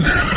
man.